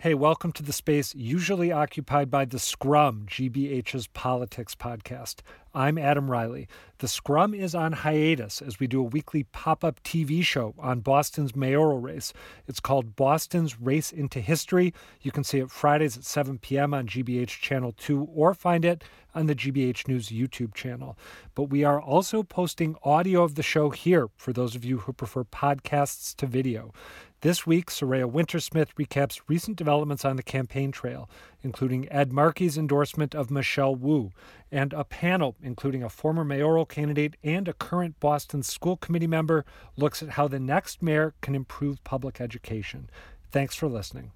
Hey, welcome to the space usually occupied by The Scrum, GBH's politics podcast. I'm Adam Reilly. The Scrum is on hiatus as we do a weekly pop up TV show on Boston's mayoral race. It's called Boston's Race into History. You can see it Fridays at 7 p.m. on GBH Channel 2 or find it on the GBH News YouTube channel. But we are also posting audio of the show here for those of you who prefer podcasts to video. This week, Saraya Wintersmith recaps recent developments on the campaign trail, including Ed Markey's endorsement of Michelle Wu, and a panel, including a former mayoral candidate and a current Boston School Committee member, looks at how the next mayor can improve public education. Thanks for listening.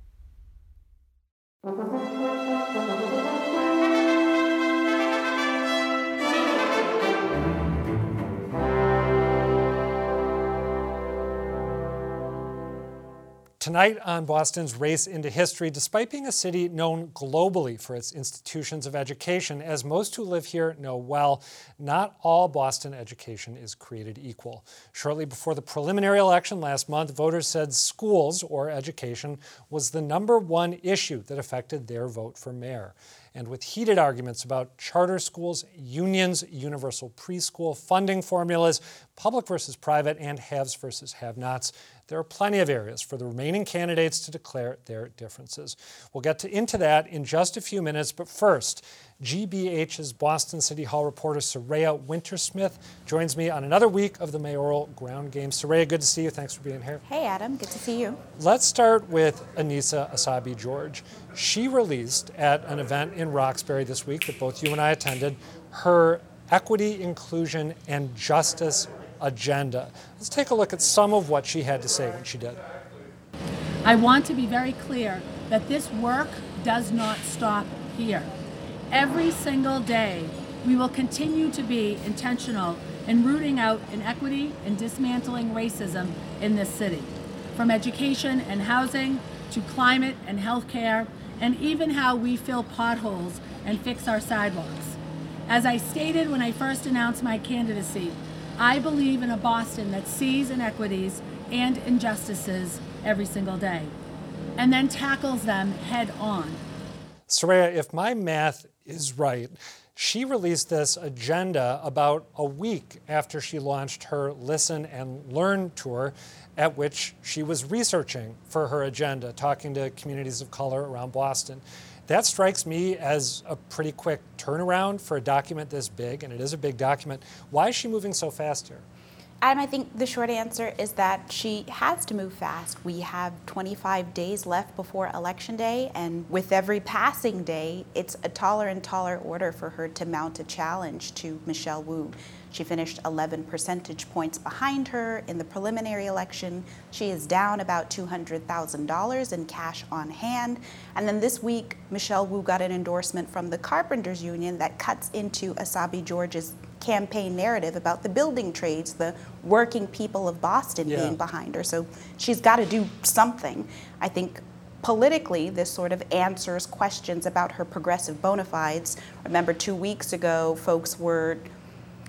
Tonight on Boston's Race into History, despite being a city known globally for its institutions of education, as most who live here know well, not all Boston education is created equal. Shortly before the preliminary election last month, voters said schools or education was the number one issue that affected their vote for mayor and with heated arguments about charter schools, unions, universal preschool funding formulas, public versus private, and haves versus have nots. There are plenty of areas for the remaining candidates to declare their differences. We'll get to, into that in just a few minutes, but first, GBH's Boston City Hall reporter Saraya Wintersmith joins me on another week of the mayoral ground game. Saraya, good to see you. Thanks for being here. Hey, Adam. Good to see you. Let's start with Annissa Essaibi George. She released at an event in Roxbury this week that both you and I attended her equity, inclusion, and justice agenda. Let's take a look at some of what she had to say when she did. I want to be very clear that this work does not stop here. Every single day, we will continue to be intentional in rooting out inequity and dismantling racism in this city, from education and housing to climate and healthcare, and even how we fill potholes and fix our sidewalks. As I stated when I first announced my candidacy, I believe in a Boston that sees inequities and injustices every single day and then tackles them head on. Saraya, if my math is right, she released this agenda about a week after she launched her Listen and Learn tour, at which she was researching for her agenda, talking to communities of color around Boston. That strikes me as a pretty quick turnaround for a document this big, and it is a big document. Why is she moving so fast here? Adam, I think the short answer is that she has to move fast. We have 25 days left before Election Day, and with every passing day, it's a taller and taller order for her to mount a challenge to Michelle Wu. She finished 11 percentage points behind her in the preliminary election. She is down about $200,000 in cash on hand. And then this week, Michelle Wu got an endorsement from the Carpenters Union that cuts into Essaibi George's campaign narrative about the building trades, the working people of Boston yeah. being behind her. So she's got to do something. I think politically, this sort of answers questions about her progressive bona fides. Remember, two weeks ago, folks were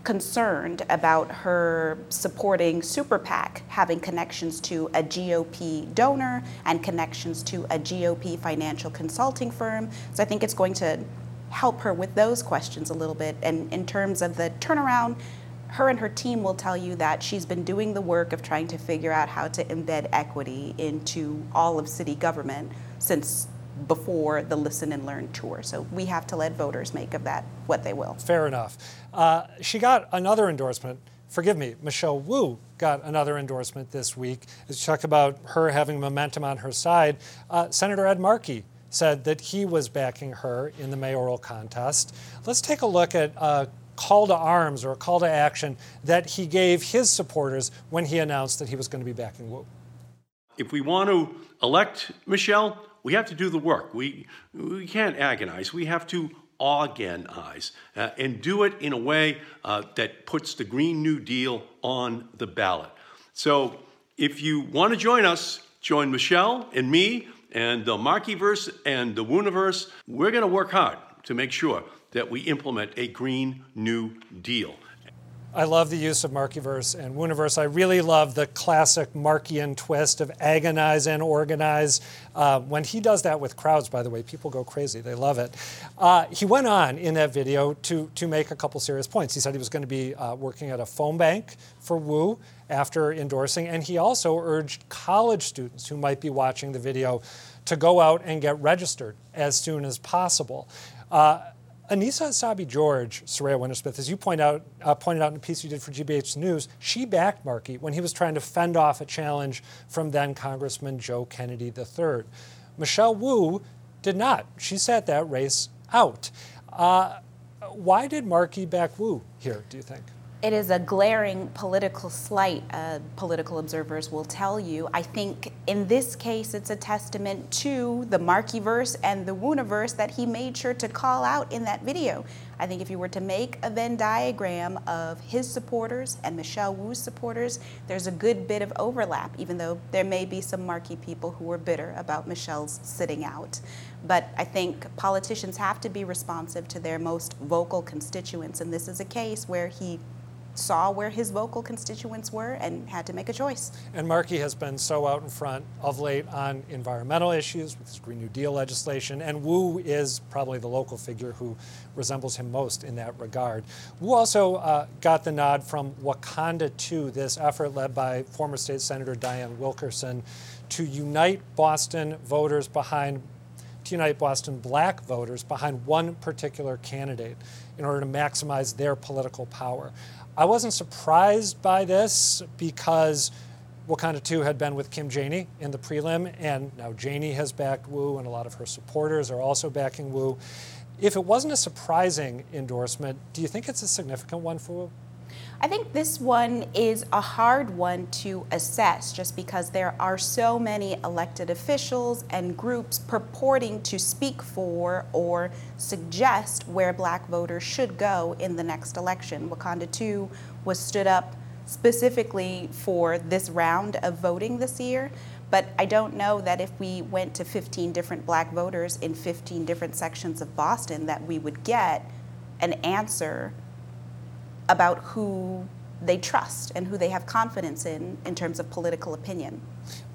concerned about her supporting Super PAC having connections to a GOP donor and connections to a GOP financial consulting firm. So I think it's going to help her with those questions a little bit. And in terms of the turnaround, her and her team will tell you that she's been doing the work of trying to figure out how to embed equity into all of city government since before the Listen and Learn tour. So we have to let voters make of that what they will. Fair enough. Uh, she got another endorsement. Forgive me, Michelle Wu got another endorsement this week. As talk about her having momentum on her side, uh, Senator Ed Markey said that he was backing her in the mayoral contest. Let's take a look at a call to arms or a call to action that he gave his supporters when he announced that he was going to be backing Wu. If we want to elect Michelle, we have to do the work. We, we can't agonize. We have to organize uh, and do it in a way uh, that puts the Green New Deal on the ballot. So if you want to join us, join Michelle and me and the Markeyverse and the Wooniverse. We're going to work hard to make sure that we implement a Green New Deal. I love the use of Markeyverse and Wooniverse. I really love the classic Markian twist of agonize and organize. Uh, when he does that with crowds, by the way, people go crazy. They love it. Uh, he went on in that video to, to make a couple serious points. He said he was going to be uh, working at a phone bank for Wu after endorsing, and he also urged college students who might be watching the video to go out and get registered as soon as possible. Uh, Annissa Essaibi George, Saraya Wintersmith, as you point out, uh, pointed out in a piece you did for GBH News, she backed Markey when he was trying to fend off a challenge from then Congressman Joe Kennedy III. Michelle Wu did not. She sat that race out. Uh, why did Markey back Wu here, do you think? It is a glaring political slight, uh, political observers will tell you. I think in this case, it's a testament to the Markeyverse and the Wooniverse that he made sure to call out in that video. I think if you were to make a Venn diagram of his supporters and Michelle Wu's supporters, there's a good bit of overlap, even though there may be some Markey people who are bitter about Michelle's sitting out. But I think politicians have to be responsive to their most vocal constituents, and this is a case where he saw where his vocal constituents were and had to make a choice. And Markey has been so out in front of late on environmental issues with his Green New Deal legislation, and Wu is probably the local figure who resembles him most in that regard. Wu also uh, got the nod from Wakanda 2, this effort led by former state senator Dianne Wilkerson to unite Boston voters behind to unite Boston black voters behind one particular candidate in order to maximize their political power. I wasn't surprised by this because Wakanda 2 had been with Kim Janey in the prelim, and now Janey has backed Wu, and a lot of her supporters are also backing Wu. If it wasn't a surprising endorsement, do you think it's a significant one for Wu? I think this one is a hard one to assess just because there are so many elected officials and groups purporting to speak for or suggest where black voters should go in the next election. Wakanda 2 was stood up specifically for this round of voting this year. But I don't know that if we went to 15 different black voters in 15 different sections of Boston that we would get an answer about who they trust and who they have confidence in in terms of political opinion.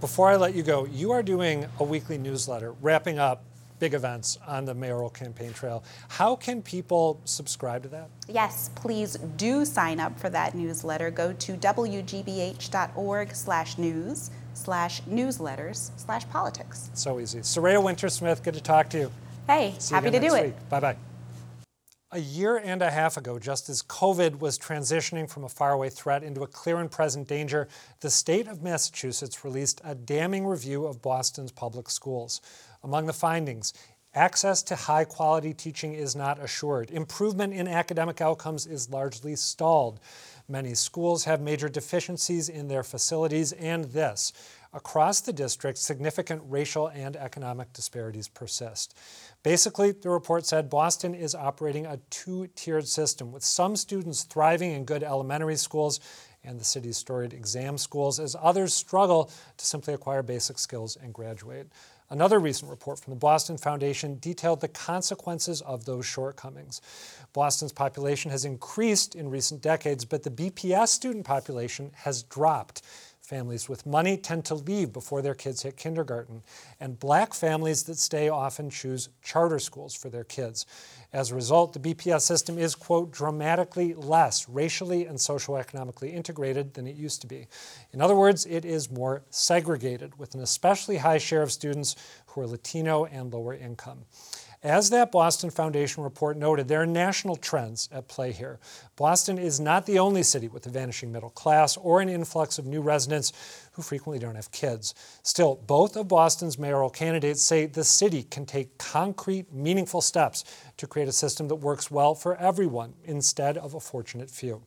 Before I let you go, you are doing a weekly newsletter wrapping up big events on the mayoral campaign trail. How can people subscribe to that? Yes, please do sign up for that newsletter. Go to wgbh.org slash news slash newsletters slash politics. So easy. Saraya Wintersmith, good to talk to you. Hey, See happy to do week. it. Bye bye. A year and a half ago, just as COVID was transitioning from a faraway threat into a clear and present danger, the state of Massachusetts released a damning review of Boston's public schools. Among the findings, access to high quality teaching is not assured. Improvement in academic outcomes is largely stalled. Many schools have major deficiencies in their facilities, and this across the district, significant racial and economic disparities persist. Basically, the report said Boston is operating a two tiered system, with some students thriving in good elementary schools and the city's storied exam schools, as others struggle to simply acquire basic skills and graduate. Another recent report from the Boston Foundation detailed the consequences of those shortcomings. Boston's population has increased in recent decades, but the BPS student population has dropped. Families with money tend to leave before their kids hit kindergarten, and black families that stay often choose charter schools for their kids. As a result, the BPS system is, quote, dramatically less racially and socioeconomically integrated than it used to be. In other words, it is more segregated, with an especially high share of students who are Latino and lower income. As that Boston Foundation report noted, there are national trends at play here. Boston is not the only city with a vanishing middle class or an influx of new residents who frequently don't have kids. Still, both of Boston's mayoral candidates say the city can take concrete, meaningful steps to create a system that works well for everyone instead of a fortunate few.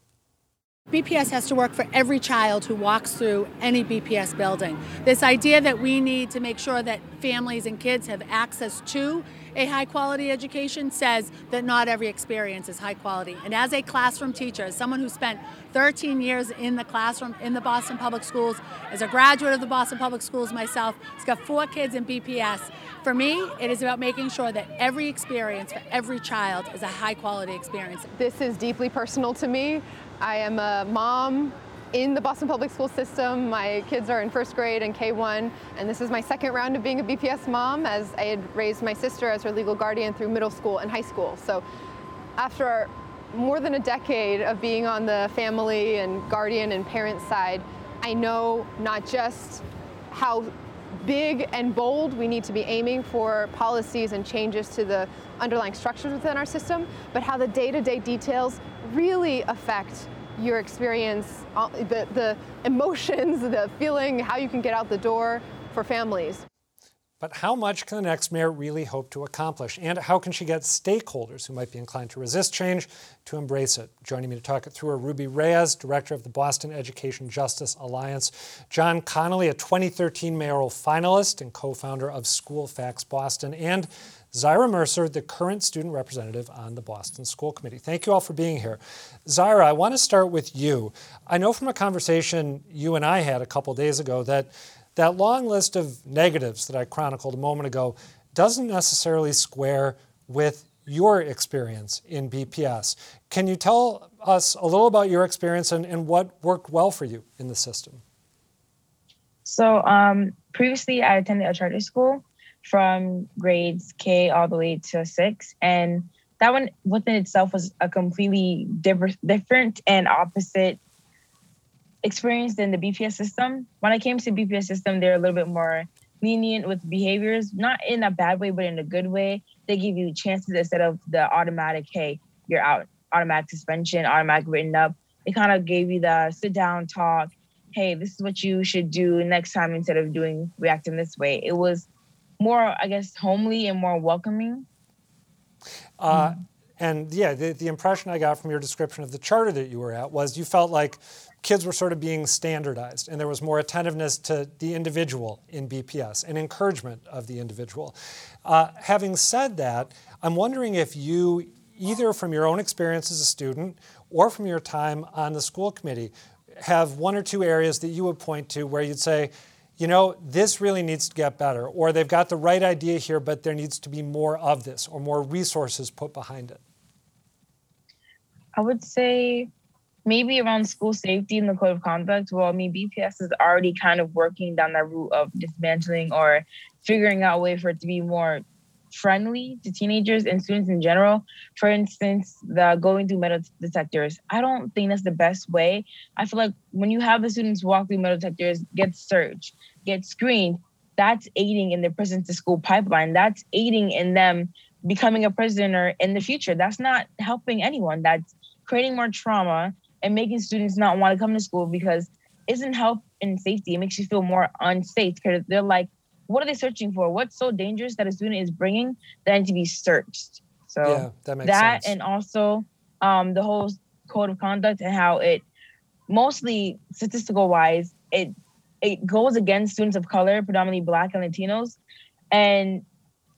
BPS has to work for every child who walks through any BPS building. This idea that we need to make sure that families and kids have access to a high quality education says that not every experience is high quality. And as a classroom teacher, as someone who spent 13 years in the classroom in the Boston Public Schools, as a graduate of the Boston Public Schools myself, it's got four kids in BPS. For me, it is about making sure that every experience for every child is a high quality experience. This is deeply personal to me I am a mom in the Boston Public School system. My kids are in first grade and K1, and this is my second round of being a BPS mom as I had raised my sister as her legal guardian through middle school and high school. So after more than a decade of being on the family and guardian and parent side, I know not just how big and bold we need to be aiming for policies and changes to the underlying structures within our system, but how the day-to-day details really affect your experience, the, the emotions, the feeling, how you can get out the door for families. But how much can the next mayor really hope to accomplish? And how can she get stakeholders who might be inclined to resist change to embrace it? Joining me to talk it through are Ruby Reyes, director of the Boston Education Justice Alliance, John Connolly, a 2013 mayoral finalist and co founder of School Facts Boston, and Xyra Mercer, the current student representative on the Boston School Committee. Thank you all for being here. Xyra, I want to start with you. I know from a conversation you and I had a couple days ago that that long list of negatives that I chronicled a moment ago doesn't necessarily square with your experience in BPS. Can you tell us a little about your experience and, and what worked well for you in the system? So, um, previously, I attended a charter school from grades K all the way to six. And that one within itself was a completely different, and opposite experience than the BPS system. When I came to BPS system, they're a little bit more lenient with behaviors, not in a bad way, but in a good way. They give you chances instead of the automatic, hey, you're out, automatic suspension, automatic written up. They kind of gave you the sit down talk, hey, this is what you should do next time instead of doing reacting this way. It was more, I guess, homely and more welcoming. Uh, and yeah, the, the impression I got from your description of the charter that you were at was you felt like kids were sort of being standardized and there was more attentiveness to the individual in BPS and encouragement of the individual. Uh, having said that, I'm wondering if you, either from your own experience as a student or from your time on the school committee, have one or two areas that you would point to where you'd say, you know, this really needs to get better, or they've got the right idea here, but there needs to be more of this or more resources put behind it? I would say maybe around school safety and the code of conduct. Well, I mean, BPS is already kind of working down that route of dismantling or figuring out a way for it to be more friendly to teenagers and students in general. For instance, the going through metal detectors. I don't think that's the best way. I feel like when you have the students walk through metal detectors, get searched, get screened, that's aiding in the prison to school pipeline. That's aiding in them becoming a prisoner in the future. That's not helping anyone. That's creating more trauma and making students not want to come to school because isn't help in safety. It makes you feel more unsafe because they're like, what are they searching for? What's so dangerous that a student is bringing that need to be searched? So yeah, that, makes that sense. and also um, the whole code of conduct and how it mostly statistical wise, it it goes against students of color, predominantly black and Latinos. And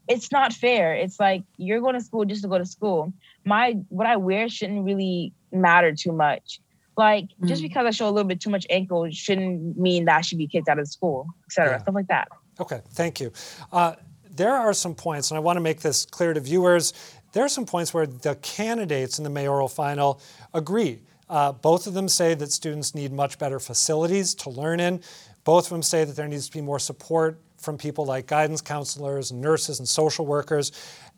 it's not fair. It's like you're going to school just to go to school. My what I wear shouldn't really matter too much. Like mm. just because I show a little bit too much ankle shouldn't mean that I should be kicked out of school, etc. Yeah. Stuff like that. Okay, thank you. Uh, there are some points, and I want to make this clear to viewers. There are some points where the candidates in the mayoral final agree. Uh, both of them say that students need much better facilities to learn in. Both of them say that there needs to be more support from people like guidance counselors and nurses and social workers.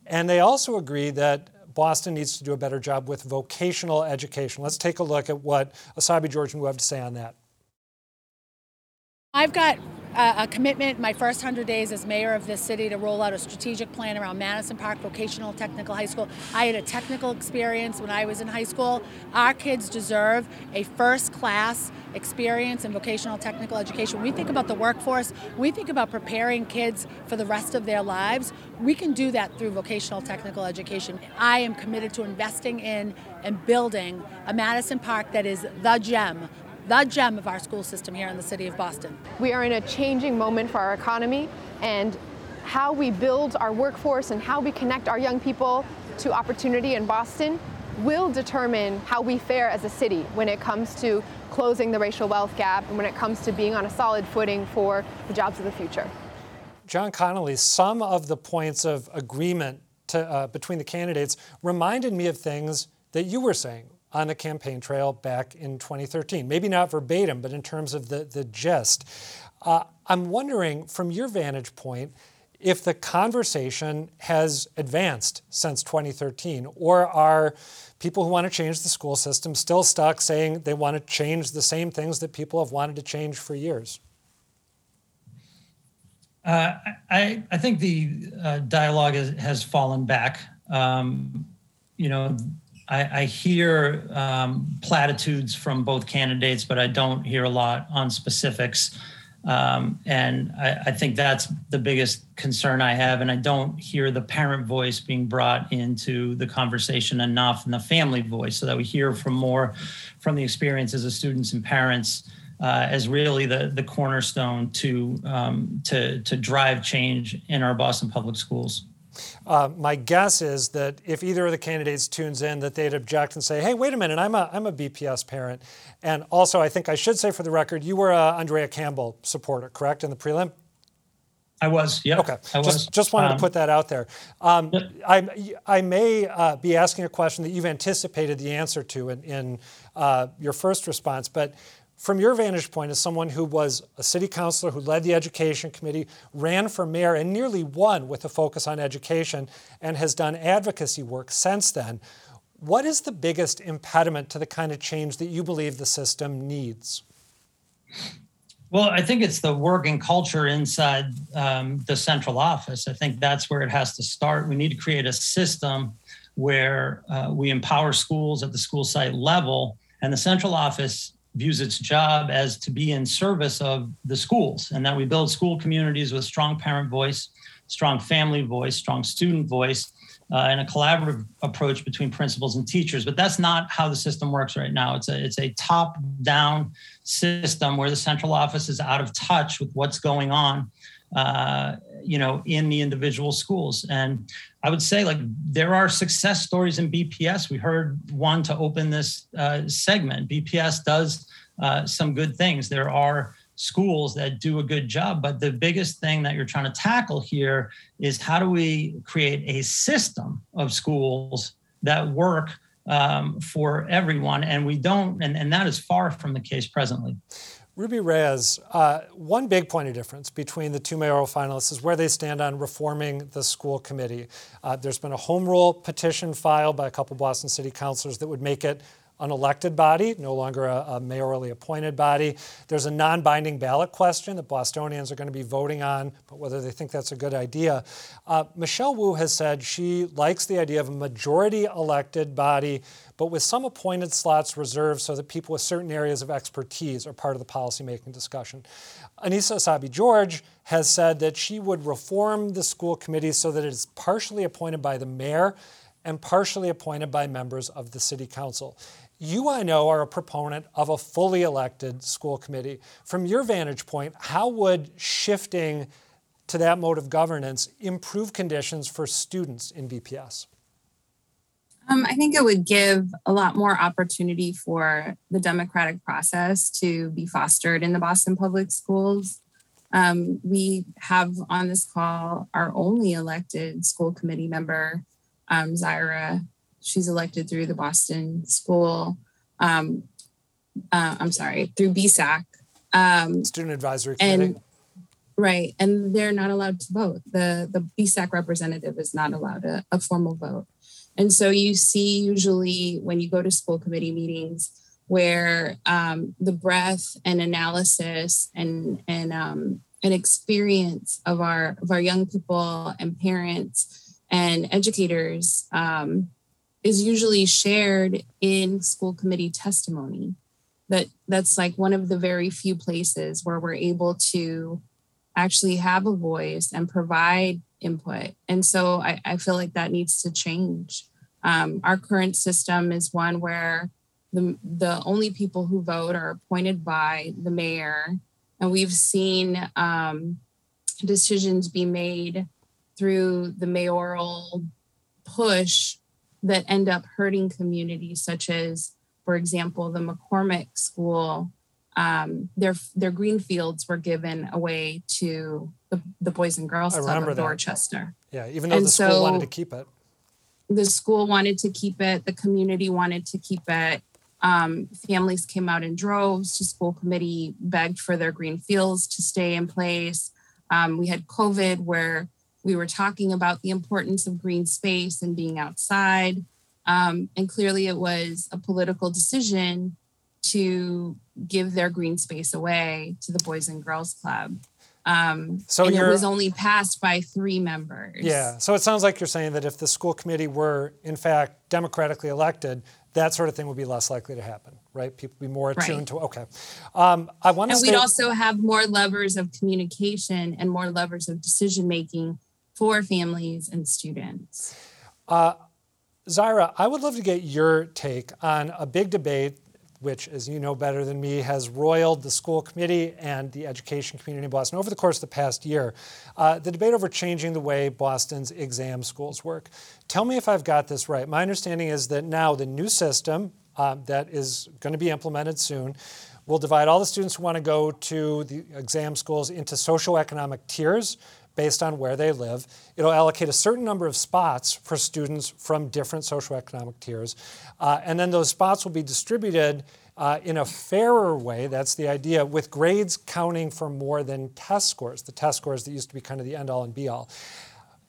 And they also agree that Boston needs to do a better job with vocational education. Let's take a look at what Essaibi Georgian will have to say on that. I've got a commitment my first 100 days as mayor of this city to roll out a strategic plan around Madison Park Vocational Technical High School. I had a technical experience when I was in high school. Our kids deserve a first class experience in vocational technical education. When we think about the workforce, we think about preparing kids for the rest of their lives. We can do that through vocational technical education. I am committed to investing in and building a Madison Park that is the gem the gem of our school system here in the city of Boston. We are in a changing moment for our economy and how we build our workforce and how we connect our young people to opportunity in Boston will determine how we fare as a city when it comes to closing the racial wealth gap and when it comes to being on a solid footing for the jobs of the future. John Connolly, some of the points of agreement to, uh, between the candidates reminded me of things that you were saying on the campaign trail back in 2013. Maybe not verbatim, but in terms of the, the gist. Uh, I'm wondering, from your vantage point, if the conversation has advanced since 2013, or are people who want to change the school system still stuck saying they want to change the same things that people have wanted to change for years? Uh, I, I think the uh, dialogue has, has fallen back. Um, you know, I, I hear um, platitudes from both candidates, but I don't hear a lot on specifics. Um, and I, I, think that's the biggest concern I have. And I don't hear the parent voice being brought into the conversation enough and the family voice so that we hear from more from the experiences of students and parents uh, as really the, the cornerstone to, um, to, to drive change in our Boston public schools. Uh, my guess is that if either of the candidates tunes in, that they'd object and say, "Hey, wait a minute, I'm a I'm a BPS parent," and also I think I should say for the record, you were a Andrea Campbell supporter, correct, in the prelim. I was, yeah. Okay, I just, was. just wanted um, to put that out there. Um, yep. I, I may uh, be asking a question that you've anticipated the answer to in, in uh, your first response, but from your vantage point as someone who was a city councilor who led the education committee, ran for mayor, and nearly won with a focus on education, and has done advocacy work since then, what is the biggest impediment to the kind of change that you believe the system needs? Well, I think it's the working culture inside um, the central office. I think that's where it has to start. We need to create a system where uh, we empower schools at the school site level, and the central office views its job as to be in service of the schools and that we build school communities with strong parent voice, strong family voice, strong student voice, uh, and a collaborative approach between principals and teachers. But that's not how the system works right now. It's a it's a top down system where the central office is out of touch with what's going on uh, you know, in the individual schools. And I would say, like, there are success stories in BPS. We heard one to open this uh, segment. BPS does uh, some good things. There are schools that do a good job, but the biggest thing that you're trying to tackle here is how do we create a system of schools that work um, for everyone? And we don't, and, and that is far from the case presently. Ruby Reyes, uh, one big point of difference between the two mayoral finalists is where they stand on reforming the school committee. Uh, there's been a home rule petition filed by a couple Boston City councilors that would make it an elected body, no longer a, a mayorally appointed body. There's a non binding ballot question that Bostonians are going to be voting on, but whether they think that's a good idea. Uh, Michelle Wu has said she likes the idea of a majority elected body, but with some appointed slots reserved so that people with certain areas of expertise are part of the policymaking discussion. Annissa Essaibi George has said that she would reform the school committee so that it is partially appointed by the mayor and partially appointed by members of the city council. You, I know, are a proponent of a fully elected school committee. From your vantage point, how would shifting to that mode of governance improve conditions for students in BPS? Um, I think it would give a lot more opportunity for the democratic process to be fostered in the Boston Public Schools. Um, we have on this call our only elected school committee member, um, Xyra She's elected through the Boston School. Um, uh, I'm sorry, through BSAC. Um, Student Advisory Committee. And, right, and they're not allowed to vote. The the BSAC representative is not allowed a, a formal vote. And so you see usually when you go to school committee meetings where um, the breadth and analysis and and um, an experience of our of our young people and parents and educators um, is usually shared in school committee testimony. That that's like one of the very few places where we're able to actually have a voice and provide input. And so I, I feel like that needs to change. Um, our current system is one where the, the only people who vote are appointed by the mayor. And we've seen um, decisions be made through the mayoral push that end up hurting communities, such as, for example, the McCormick School. Um, their their green fields were given away to the, the Boys and Girls Club of Dorchester. Yeah, even though and the school so, wanted to keep it. the school wanted to keep it, the community wanted to keep it. Um, families came out in droves to school committee, begged for their green fields to stay in place. Um, we had COVID where we were talking about the importance of green space and being outside. Um, and clearly, it was a political decision to give their green space away to the Boys and Girls Club. Um, so and it was only passed by three members. Yeah. So it sounds like you're saying that if the school committee were, in fact, democratically elected, that sort of thing would be less likely to happen, right? People be more attuned right. to. Okay. Um, I want to. And stay- we'd also have more levers of communication and more levers of decision making for families and students. Uh, Xyra, I would love to get your take on a big debate which, as you know better than me, has roiled the school committee and the education community in Boston over the course of the past year. Uh, the debate over changing the way Boston's exam schools work. Tell me if I've got this right. My understanding is that now the new system uh, that is going to be implemented soon will divide all the students who want to go to the exam schools into socioeconomic tiers based on where they live. It'll allocate a certain number of spots for students from different socioeconomic tiers. Uh, and then those spots will be distributed uh, in a fairer way. That's the idea, with grades counting for more than test scores, the test scores that used to be kind of the end all and be all.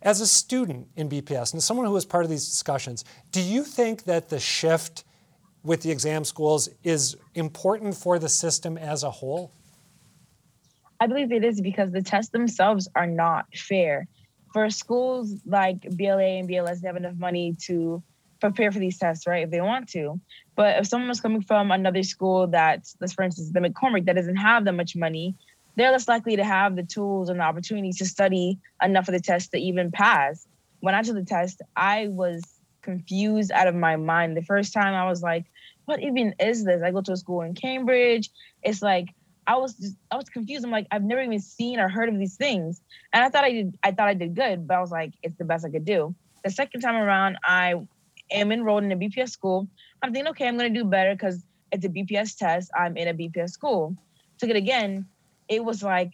As a student in BPS and someone who was part of these discussions, do you think that the shift with the exam schools is important for the system as a whole? I believe it is because the tests themselves are not fair. For schools like BLA and BLS, they have enough money to prepare for these tests, right? If they want to. But if someone was coming from another school that's, let's for instance, the McCormick that doesn't have that much money, they're less likely to have the tools and the opportunities to study enough of the test to even pass. When I took the test, I was confused out of my mind. The first time I was like, what even is this? I go to a school in Cambridge. It's like I was just I was confused. I'm like, I've never even seen or heard of these things. And I thought I did I thought I did good, but I was like, it's the best I could do. The second time around, I am enrolled in a BPS school. I'm thinking, okay, I'm gonna do better because it's a BPS test. I'm in a BPS school. Took it again. It was like,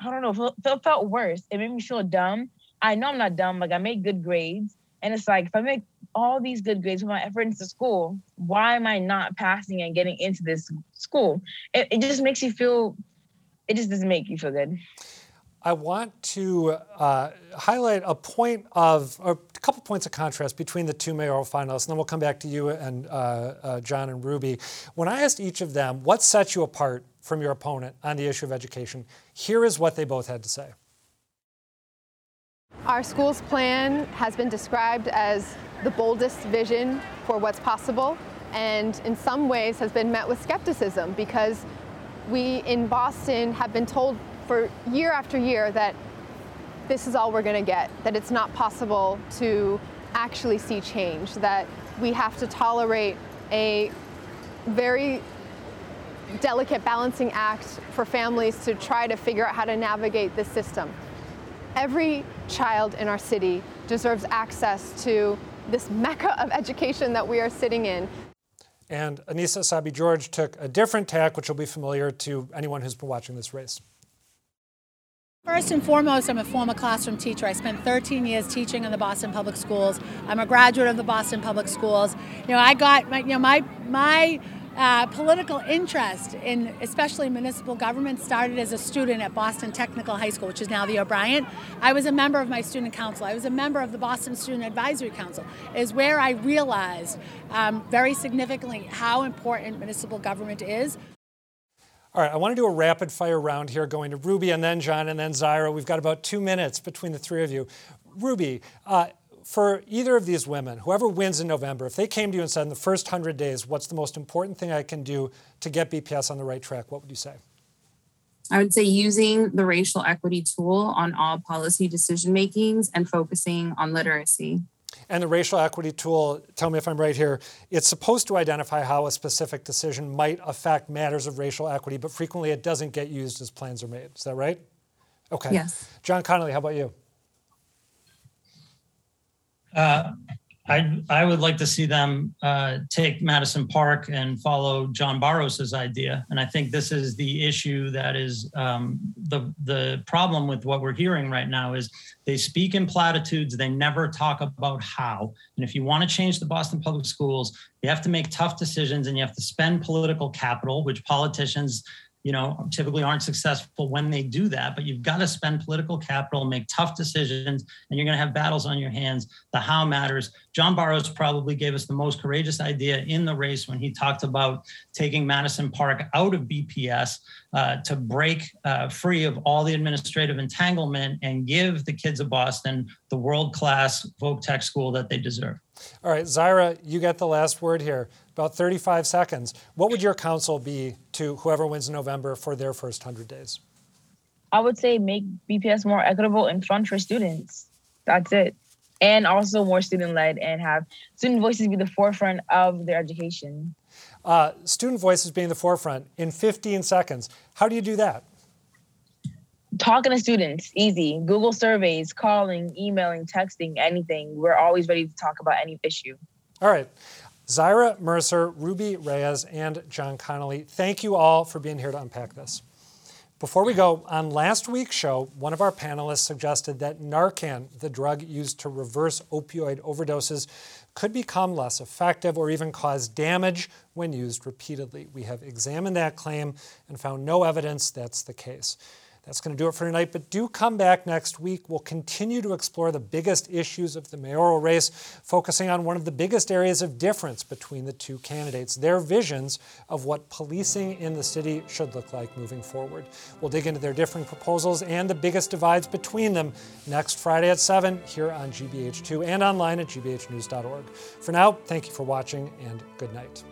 I don't know, it felt worse. It made me feel dumb. I know I'm not dumb. Like I made good grades. And it's like, if I make all these good grades with my effort into school, why am I not passing and getting into this school? It, it just makes you feel, it just doesn't make you feel good. I want to uh, highlight a point of, a couple points of contrast between the two mayoral finalists, and then we'll come back to you and uh, uh, John and Ruby. When I asked each of them, what sets you apart from your opponent on the issue of education, here is what they both had to say. Our school's plan has been described as the boldest vision for what's possible and in some ways has been met with skepticism because we in Boston have been told for year after year that this is all we're going to get, that it's not possible to actually see change, that we have to tolerate a very delicate balancing act for families to try to figure out how to navigate this system. Every child in our city deserves access to this mecca of education that we are sitting in. And Annissa Essaibi George took a different tack, which will be familiar to anyone who's been watching this race. First and foremost, I'm a former classroom teacher. I spent 13 years teaching in the Boston Public Schools. I'm a graduate of the Boston Public Schools. You know, I got my, you know, my my uh, political interest in especially municipal government started as a student at Boston Technical High School, which is now the O'Brien. I was a member of my student council. I was a member of the Boston Student Advisory Council. Is where I realized um, very significantly how important municipal government is. All right, I want to do a rapid fire round here, going to Ruby and then John and then Xyra. We've got about two minutes between the three of you. Ruby, uh, for either of these women, whoever wins in November, if they came to you and said in the first 100 days, what's the most important thing I can do to get BPS on the right track, what would you say? I would say using the racial equity tool on all policy decision makings and focusing on literacy. And the racial equity tool, tell me if I'm right here, it's supposed to identify how a specific decision might affect matters of racial equity, but frequently it doesn't get used as plans are made. Is that right? Okay. Yes. John Connolly, how about you? Uh, I I would like to see them uh, take Madison Park and follow John Barros's idea, and I think this is the issue that is um, the the problem with what we're hearing right now is they speak in platitudes, they never talk about how. And if you want to change the Boston Public Schools, you have to make tough decisions, and you have to spend political capital, which politicians you know, typically aren't successful when they do that, but you've got to spend political capital, make tough decisions, and you're going to have battles on your hands. The how matters. John Barros probably gave us the most courageous idea in the race when he talked about taking Madison Park out of BPS uh, to break uh, free of all the administrative entanglement and give the kids of Boston the world class voc tech school that they deserve. All right, Xyra, you get the last word here about 35 seconds. What would your counsel be to whoever wins in November for their first 100 days? I would say make BPS more equitable and fun for students. That's it. And also more student led and have student voices be the forefront of their education. Uh, student voices being the forefront in 15 seconds. How do you do that? Talking to students, easy. Google surveys, calling, emailing, texting, anything. We're always ready to talk about any issue. All right. Xyra Mercer, Ruby Reyes, and John Connolly, thank you all for being here to unpack this. Before we go, on last week's show, one of our panelists suggested that Narcan, the drug used to reverse opioid overdoses, could become less effective or even cause damage when used repeatedly. We have examined that claim and found no evidence that's the case. That's going to do it for tonight, but do come back next week. We'll continue to explore the biggest issues of the mayoral race, focusing on one of the biggest areas of difference between the two candidates, their visions of what policing in the city should look like moving forward. We'll dig into their differing proposals and the biggest divides between them next Friday at 7 here on GBH2 and online at gbhnews.org. For now, thank you for watching and good night.